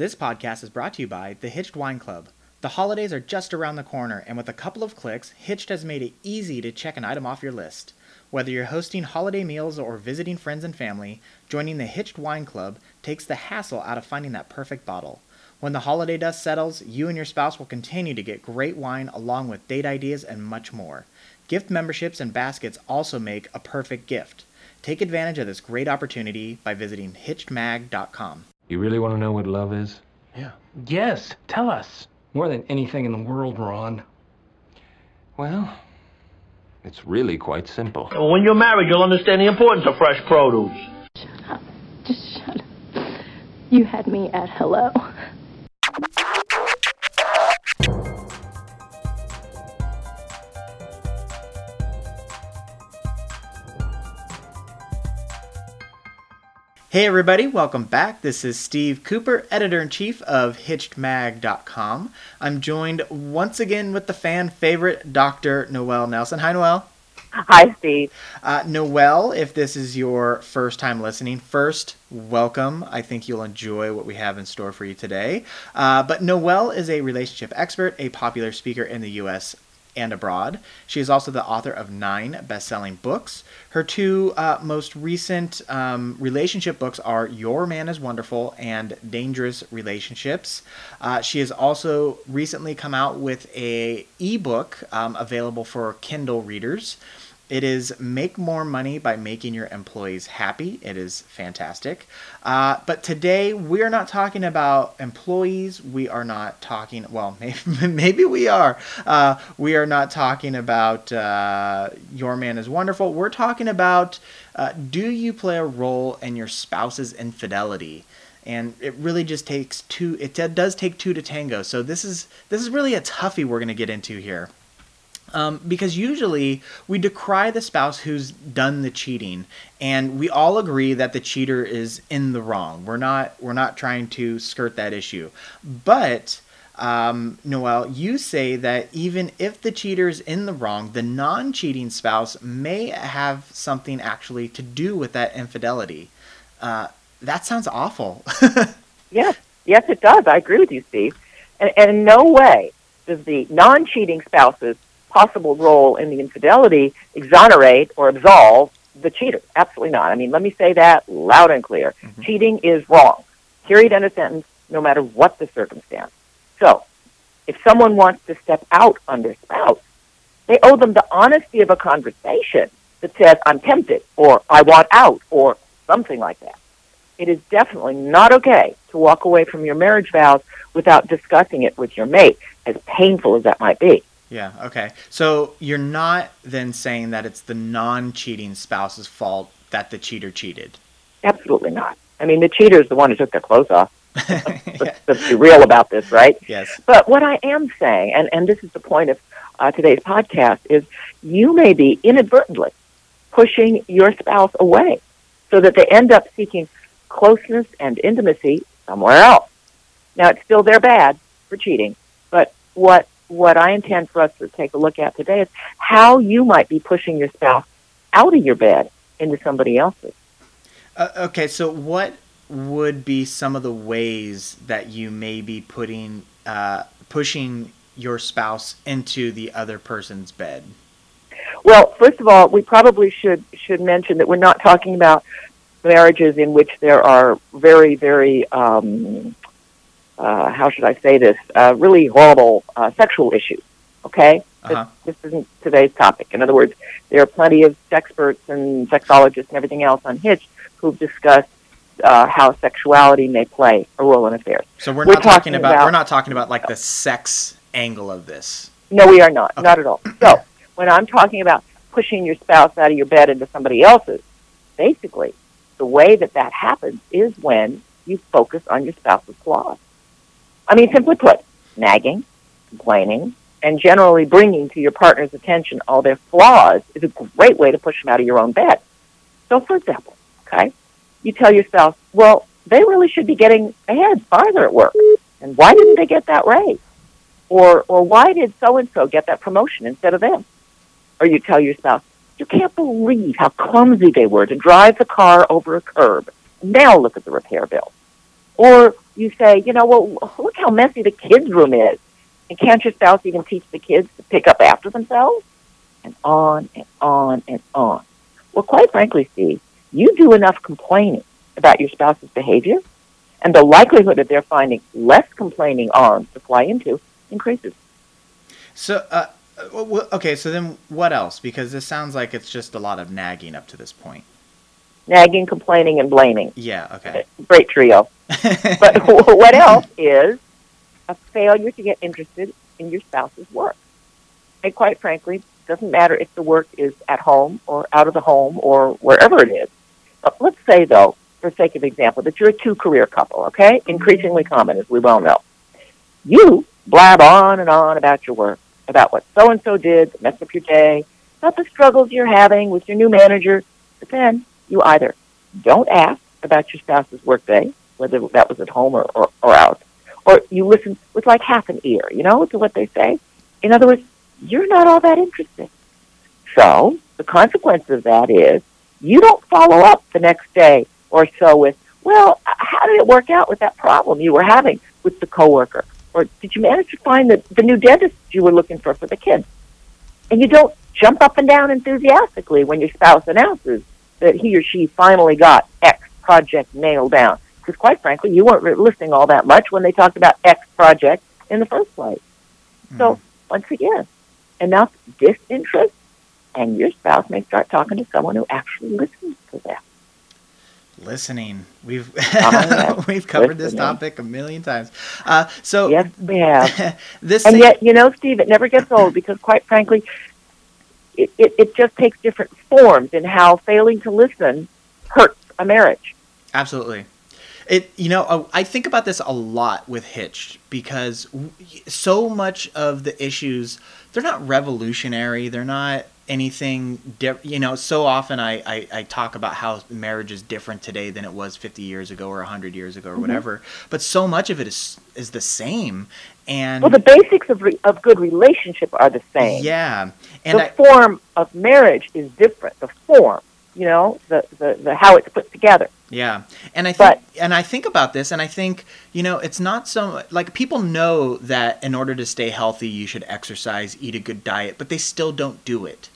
This podcast is brought to you by the Hitched Wine Club. The holidays are just around the corner, and with a couple of clicks, Hitched has made it easy to check an item off your list. Whether you're hosting holiday meals or visiting friends and family, joining the Hitched Wine Club takes the hassle out of finding that perfect bottle. When the holiday dust settles, you and your spouse will continue to get great wine along with date ideas and much more. Gift memberships and baskets also make a perfect gift. Take advantage of this great opportunity by visiting hitchedmag.com. You really want to know what love is? Yeah. Yes, tell us. More than anything in the world, Ron. Well, it's really quite simple. When you're married, you'll understand the importance of fresh produce. Shut up. Just shut up. You had me at hello. Hey everybody, welcome back. This is Steve Cooper, editor in chief of HitchedMag.com. I'm joined once again with the fan favorite, Dr. Noelle Nelson. Hi, Noelle. Hi, Steve. Uh, Noelle, if this is your first time listening, first, welcome. I think you'll enjoy what we have in store for you today. Uh, but Noelle is a relationship expert, a popular speaker in the U.S and abroad. She is also the author of nine best selling books. Her two uh, most recent um, relationship books are Your Man is Wonderful and Dangerous Relationships. Uh, she has also recently come out with a ebook um, available for Kindle readers. It is make more money by making your employees happy. It is fantastic. Uh, but today we are not talking about employees. We are not talking, well, maybe, maybe we are. Uh, we are not talking about uh, your man is wonderful. We're talking about uh, do you play a role in your spouse's infidelity? and it really just takes two it does take two to tango so this is this is really a toughie we're going to get into here um, because usually we decry the spouse who's done the cheating, and we all agree that the cheater is in the wrong. We're not we're not trying to skirt that issue, but um, Noelle, you say that even if the cheater is in the wrong, the non-cheating spouse may have something actually to do with that infidelity. Uh, that sounds awful. yes, yes, it does. I agree with you, Steve. And, and in no way does the non-cheating spouse's possible role in the infidelity exonerate or absolve the cheater. Absolutely not. I mean, let me say that loud and clear. Mm-hmm. Cheating is wrong. Period. End of sentence. No matter what the circumstance. So, if someone wants to step out on their spouse, they owe them the honesty of a conversation that says, "I'm tempted," or "I want out," or something like that. It is definitely not okay to walk away from your marriage vows without discussing it with your mate, as painful as that might be. Yeah, okay. So you're not then saying that it's the non cheating spouse's fault that the cheater cheated? Absolutely not. I mean, the cheater is the one who took their clothes off. let's, let's, be real about this, right? Yes. But what I am saying, and, and this is the point of uh, today's podcast, is you may be inadvertently pushing your spouse away so that they end up seeking closeness and intimacy somewhere else. Now, it's still their bad for cheating, but what what I intend for us to take a look at today is how you might be pushing your spouse out of your bed into somebody else's. Uh, okay, so what would be some of the ways that you may be putting uh, pushing your spouse into the other person's bed? Well, first of all, we probably should should mention that we're not talking about marriages in which there are very, very um, uh, how should I say this, uh, really horrible uh, sexual issues. Okay, uh-huh. this, this, isn't today's topic. In other words, there are plenty of experts and sexologists and everything else on Hitch who've discussed uh, how sexuality may play a role in affairs. So we're, we're not talking, about, about, we're not talking about like the sex angle of this. No, we are not. Okay. Not at all. So when I'm talking about pushing your spouse out of your bed into somebody else's, basically the way that that happens is when you focus on your spouse's flaws. I mean, simply put, nagging, complaining, and generally bringing to your partner's attention all their flaws is a great way to push them out of your own bed. So, for example, okay, you tell your spouse, well, they really should be getting ahead farther at work. And why didn't they get that raise? Or, or why did so and so get that promotion instead of them? Or you tell your spouse, you can't believe how clumsy they were to drive the car over a curb. Now look at the repair bill. Or you say, you know, well, look how messy the kids' room is. And can't your spouse even teach the kids to pick up after themselves? And on and on and on. Well, quite frankly, Steve, you do enough complaining about your spouse's behavior, and the likelihood that they're finding less complaining arms to fly into increases. So, uh, uh okay, so then what else? Because this sounds like it's just a lot of nagging up to this point. Nagging, complaining, and blaming. Yeah, okay. Great trio. but what else is a failure to get interested in your spouse's work? And quite frankly, doesn't matter if the work is at home or out of the home or wherever it is. But let's say, though, for sake of example, that you're a two-career couple, okay? Mm-hmm. Increasingly common, as we well know. You blab on and on about your work, about what so-and-so did that messed up your day, about the struggles you're having with your new manager, but then you either don't ask about your spouse's workday, whether that was at home or, or, or out, or you listen with like half an ear, you know, to what they say. In other words, you're not all that interested. So the consequence of that is you don't follow up the next day or so with, well, how did it work out with that problem you were having with the coworker? Or did you manage to find the, the new dentist you were looking for for the kids? And you don't jump up and down enthusiastically when your spouse announces that he or she finally got X project nailed down. Because quite frankly, you weren't listening all that much when they talked about X project in the first place. Mm. So hmm. once again, enough disinterest, and your spouse may start talking to someone who actually listens to them. Listening, we've uh, we've covered Listening. this topic a million times. Uh, so yes, we have. this and yet, you know, Steve, it never gets old because, quite frankly, it, it, it just takes different forms in how failing to listen hurts a marriage. Absolutely. It you know uh, I think about this a lot with Hitched because so much of the issues they're not revolutionary. They're not anything you know so often I, I, I, talk about how marriage is different today than it was 50 years ago or 100 years ago or mm-hmm. whatever but so much of it is is the same and well the basics of, re, of good relationship are the same yeah and the I, form of marriage is different the form you know the, the, the how it's put together yeah, and I think, but, and I think about this, and I think you know, it's not so like people know that in order to stay healthy, you should exercise, eat a good diet, but they still don't do it.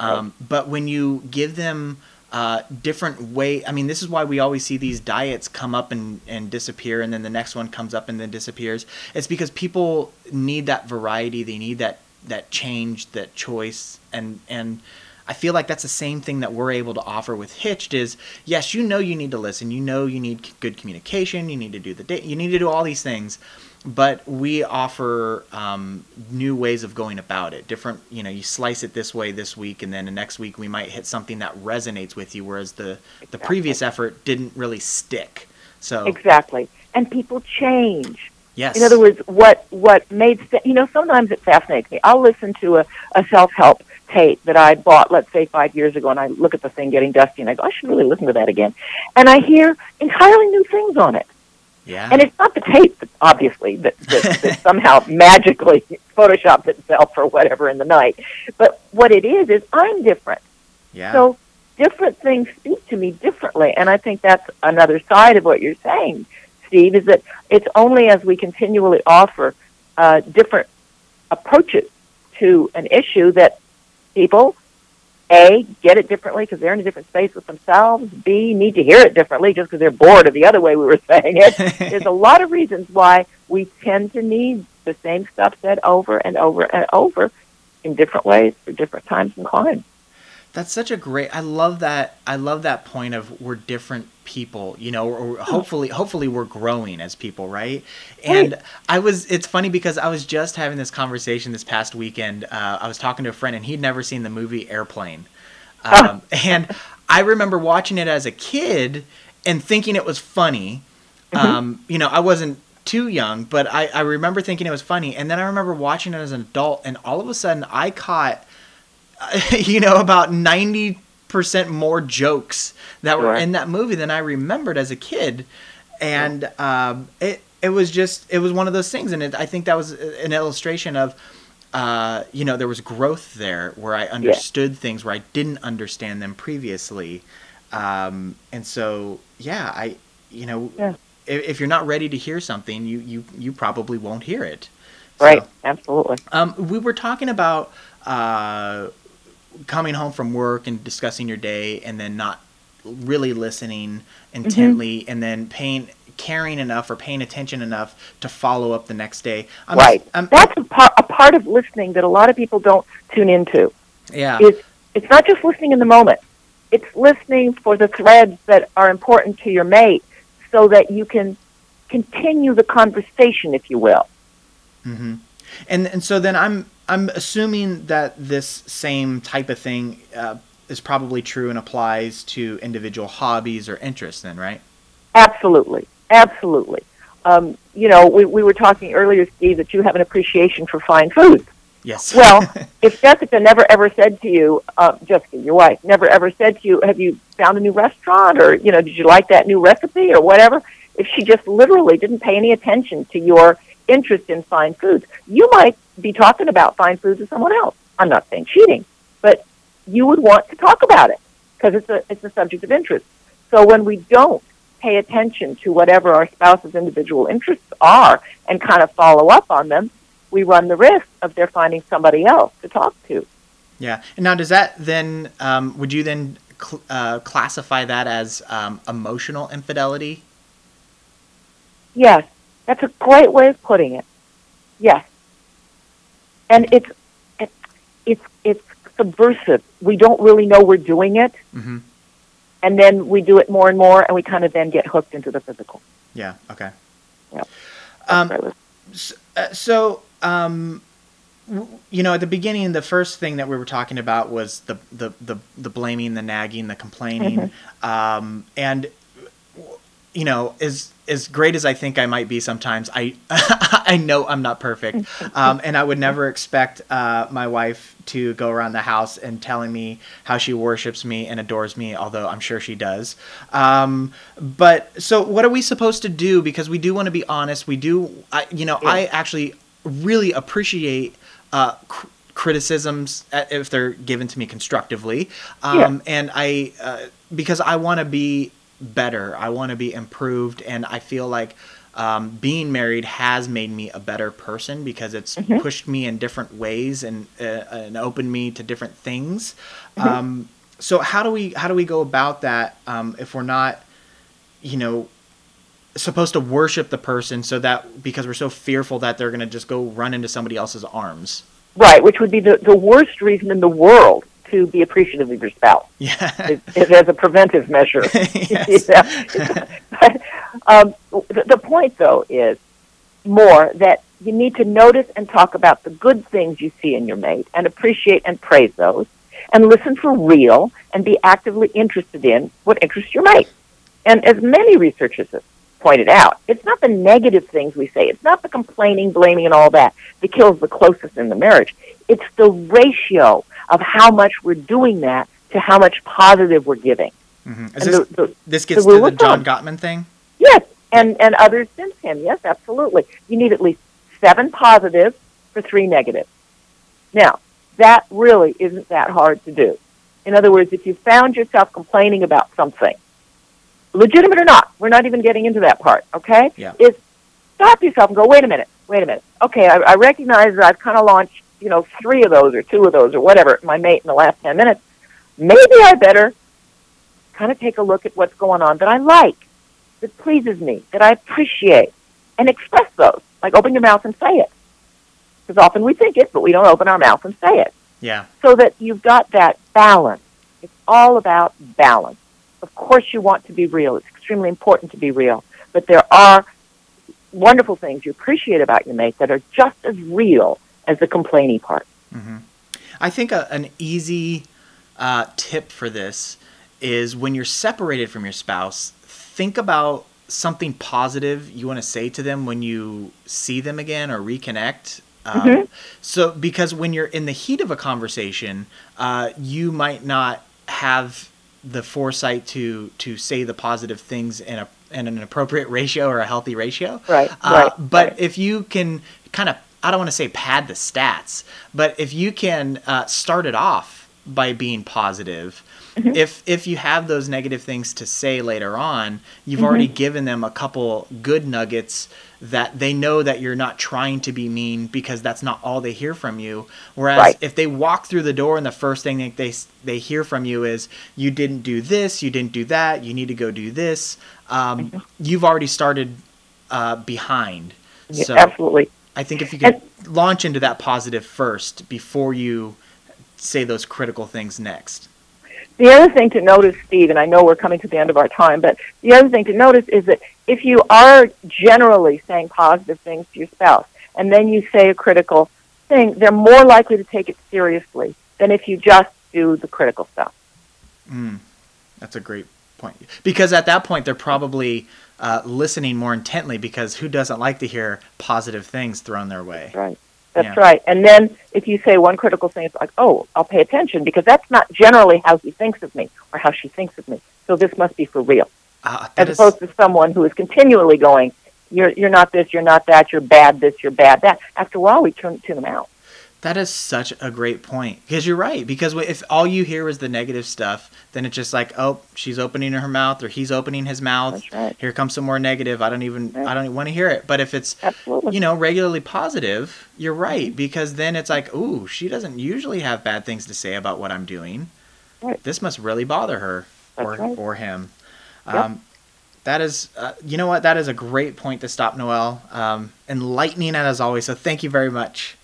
Um, right. But when you give them uh, different way, I mean, this is why we always see these diets come up and, and disappear, and then the next one comes up and then disappears. It's because people need that variety, they need that that change, that choice, and and I feel like that's the same thing that we're able to offer with Hitched is yes, you know you need to listen, you know you need good communication, you need to do the you need to do all these things, but we offer um, new ways of going about it. Different, you know, you slice it this way this week, and then the next week we might hit something that resonates with you, whereas the exactly. the previous effort didn't really stick. So exactly, and people change. Yes. In other words, what what made you know sometimes it fascinates me. I'll listen to a, a self help tape that I bought, let's say, five years ago, and I look at the thing getting dusty, and I go, I should really listen to that again. And I hear entirely new things on it. Yeah. And it's not the tape, obviously, that, that, that somehow magically photoshopped itself or whatever in the night. But what it is is I'm different. Yeah. So different things speak to me differently, and I think that's another side of what you're saying, Steve. Is that it's only as we continually offer uh, different approaches to an issue that people a get it differently because they're in a different space with themselves. B need to hear it differently just because they're bored of the other way we were saying it. There's a lot of reasons why we tend to need the same stuff said over and over and over in different ways for different times and climes that's such a great. I love that. I love that point of we're different people, you know, or hopefully, hopefully we're growing as people, right? And right. I was. It's funny because I was just having this conversation this past weekend. Uh, I was talking to a friend, and he'd never seen the movie Airplane, um, and I remember watching it as a kid and thinking it was funny. Mm-hmm. Um, you know, I wasn't too young, but I, I remember thinking it was funny, and then I remember watching it as an adult, and all of a sudden I caught you know, about 90% more jokes that were in that movie than I remembered as a kid. And um, it, it was just, it was one of those things. And it, I think that was an illustration of, uh, you know, there was growth there where I understood yeah. things where I didn't understand them previously. Um, and so, yeah, I, you know, yeah. if, if you're not ready to hear something, you you you probably won't hear it. Right. So, Absolutely. um, we were talking about uh, coming home from work and discussing your day, and then not really listening intently, and then paying caring enough or paying attention enough to follow up the next day. I'm, right. I'm, That's a part, a part of listening that a lot of people don't tune into. yeah. Is it's not just listening in the moment. It's listening for the threads that are important to your mate, so that you can continue the conversation, if you will. Mm-hmm. And and so then I'm I'm assuming that this same type of thing uh, is probably true and applies to individual hobbies or interests. Then, right? Absolutely, absolutely. Um, you know, we, we were talking earlier, Steve, that you have an appreciation for fine foods. Yes. Well, if Jessica never ever said to you, uh, Jessica, your wife, never ever said to you, "Have you found a new restaurant?" or you know, "Did you like that new recipe?" or whatever, if she just literally didn't pay any attention to your interest in fine foods, you might be talking about fine foods with someone else. I'm not saying cheating, but you would want to talk about it because it's a it's a subject of interest. So when we don't pay attention to whatever our spouse's individual interests are and kind of follow up on them, we run the risk of their finding somebody else to talk to. yeah. And now, does that then um, would you then cl- uh, classify that as um, emotional infidelity? Yes, that's a great way of putting it. Yes, and it's it's it's subversive. We don't really know we're doing it, hmm and then we do it more and more, and we kind of then get hooked into the physical. Yeah. Okay. Yep. Um, That's was- S- uh, so um w- you know at the beginning the first thing that we were talking about was the the the, the blaming the nagging the complaining um and you know as as great as i think i might be sometimes i i know i'm not perfect. Um and i would never expect uh my wife to go around the house and telling me how she worships me and adores me although i'm sure she does. Um but so what are we supposed to do? Because we do want to be honest. We do I, you know i actually really appreciate uh cr- criticisms uh, if they're given to me constructively. Um and i uh, because i want to be better. I want to be improved and i feel like um, being married has made me a better person because it's pushed me in different ways and uh, and opened me to different things. Um, so how do we how do we go about that um, if we're not you know supposed to worship the person so that because we're so fearful that they're going to just go run into somebody else's arms? Right, which would be the, the worst reason in the world to be appreciative of your spouse. yeah as a preventive measure. Yes. Yeah. but, um, the, the point, though, is more that you need to notice and talk about the good things you see in your mate and appreciate and praise those and listen for real and be actively interested in what interests your mate. And as many researchers have pointed out, it's not the negative things we say, it's not the complaining, blaming, and all that that kills the closest in the marriage. It's the ratio of how much we're doing that to how much positive we're giving. Mhm. Is this, the- the- this gets rule to the john gottman thing Yes, and and others since him. Yes, absolutely. You need at least seven positives for three negatives. Now, that really isn't that hard to do. In other words, if you found yourself complaining about something, legitimate or not, we're not even getting into that part, okay? Yeah. Is stop yourself and go, wait a minute, wait a minute. Okay, I, I recognize that I've kind of launched, you know, three of those or two of those or whatever, my mate in the last 10 minutes. Maybe I better kind of take a look at what's going on that I like that pleases me, that I appreciate, and express those. Like open your mouth and say it. Because often we think it, but we don't open our mouth and say it. yeah So that you've got that balance. It's all about balance. Of course, you want to be real. It's extremely important to be real. But there are wonderful things you appreciate about your mate that are just as real as the complaining part. I think a, an easy uh, tip for this is when you're separated from your spouse, think about something positive you want to say to them when you see them again or reconnect. Um, So, because when you're in the heat of a conversation, uh, you might not have the foresight to to say the positive things in a in an appropriate ratio or a healthy ratio. Right, Uh, right, But right. if you can kind of, I don't want to say pad the stats, but if you can uh, start it off by being positive, Mm-hmm. if if you have those negative things to say later on, you've Mm-hmm. already given them a couple good nuggets that they know that you're not trying to be mean because that's not all they hear from you. Whereas Right. if they walk through the door and the first thing that they they hear from you is you didn't do this, you didn't do that, you need to go do this, um, you've already started uh, behind. Mm-hmm. Yeah, So absolutely. I think if you could launch into that positive first before you say those critical things next. The other thing to notice, Steve, and I know we're coming to the end of our time, but the other thing to notice is that if you are generally saying positive things to your spouse, and then you say a critical thing, they're more likely to take it seriously than if you just do the critical stuff. Mm, that's a great point. Because at that point, they're probably uh, listening more intently because who doesn't like to hear positive things thrown their way? Right. That's Yeah. right. And then if you say one critical thing, it's like, oh, I'll pay attention because that's not generally how he thinks of me or how she thinks of me. So this must be for real. Uh, As is- opposed to someone who is continually going, you're, you're not this, you're not that, you're bad this, you're bad that. After a while, we turn tune them out. That is such a great point because you're right. Because if all you hear is the negative stuff, then it's just like, oh, she's opening her mouth or he's opening his mouth. That's right. Here comes some more negative. I don't even Right. I don't even want to hear it. But if it's Absolutely. you know regularly positive, you're right because then it's like, ooh, she doesn't usually have bad things to say about what I'm doing. Right. This must really bother her That's or or him. Yep. Um, that is, uh, you know what? That is a great point to stop, Noelle. Um, enlightening as always. So thank you very much.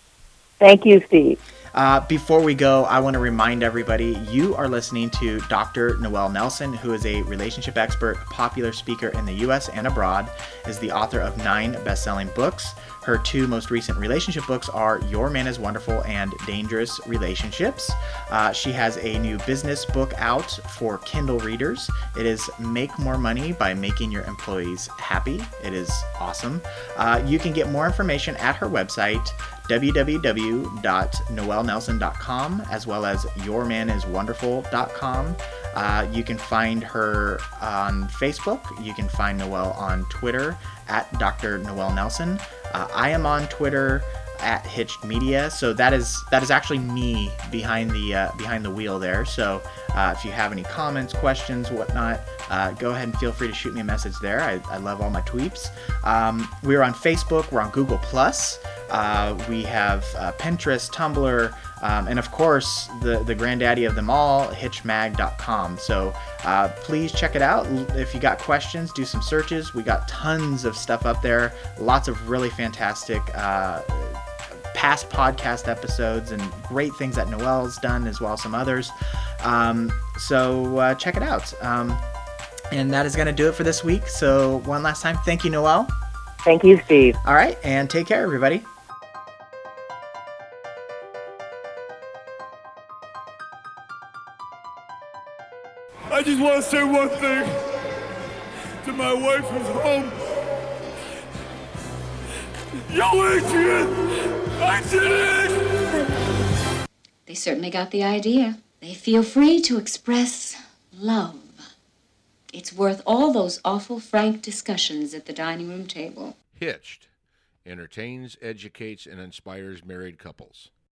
Thank you, Steve. Uh, before we go, I want to remind everybody you are listening to Dr. Noelle Nelson, who is a relationship expert, popular speaker in the US and abroad, is the author of nine best selling books. Her two most recent relationship books are Your Man is Wonderful and Dangerous Relationships. Uh, she has a new business book out for Kindle readers. It is Make More Money by Making Your Employees Happy. It is awesome. Uh, you can get more information at her website, www.noellenelson.com, as well as yourmaniswonderful.com. Uh, you can find her on Facebook. You can find Noelle on Twitter at Dr. Noelle Nelson. Uh, I am on Twitter at Hitched Media. So that is that is actually me behind the uh, behind the wheel there. So uh, if you have any comments, questions, whatnot, uh, go ahead and feel free to shoot me a message there. I, I love all my tweets. Um, we're on Facebook. We're on Google Plus. Uh, we have uh, Pinterest, Tumblr, um, and of course the the granddaddy of them all, hitchmag.com. So uh, please check it out. If you got questions, do some searches. We got tons of stuff up there. Lots of really fantastic uh, past podcast episodes and great things that Noelle's done as well as some others. Um, so uh, check it out. Um, and that is going to do it for this week. So one last time, thank you, Noelle. Thank you, Steve. All right, and take care, everybody. Just want to say one thing to my wife who's home. Yo, Adrian! I did it! They certainly got the idea. They feel free to express love. It's worth all those awful frank discussions at the dining room table. Hitched entertains, educates, and inspires married couples.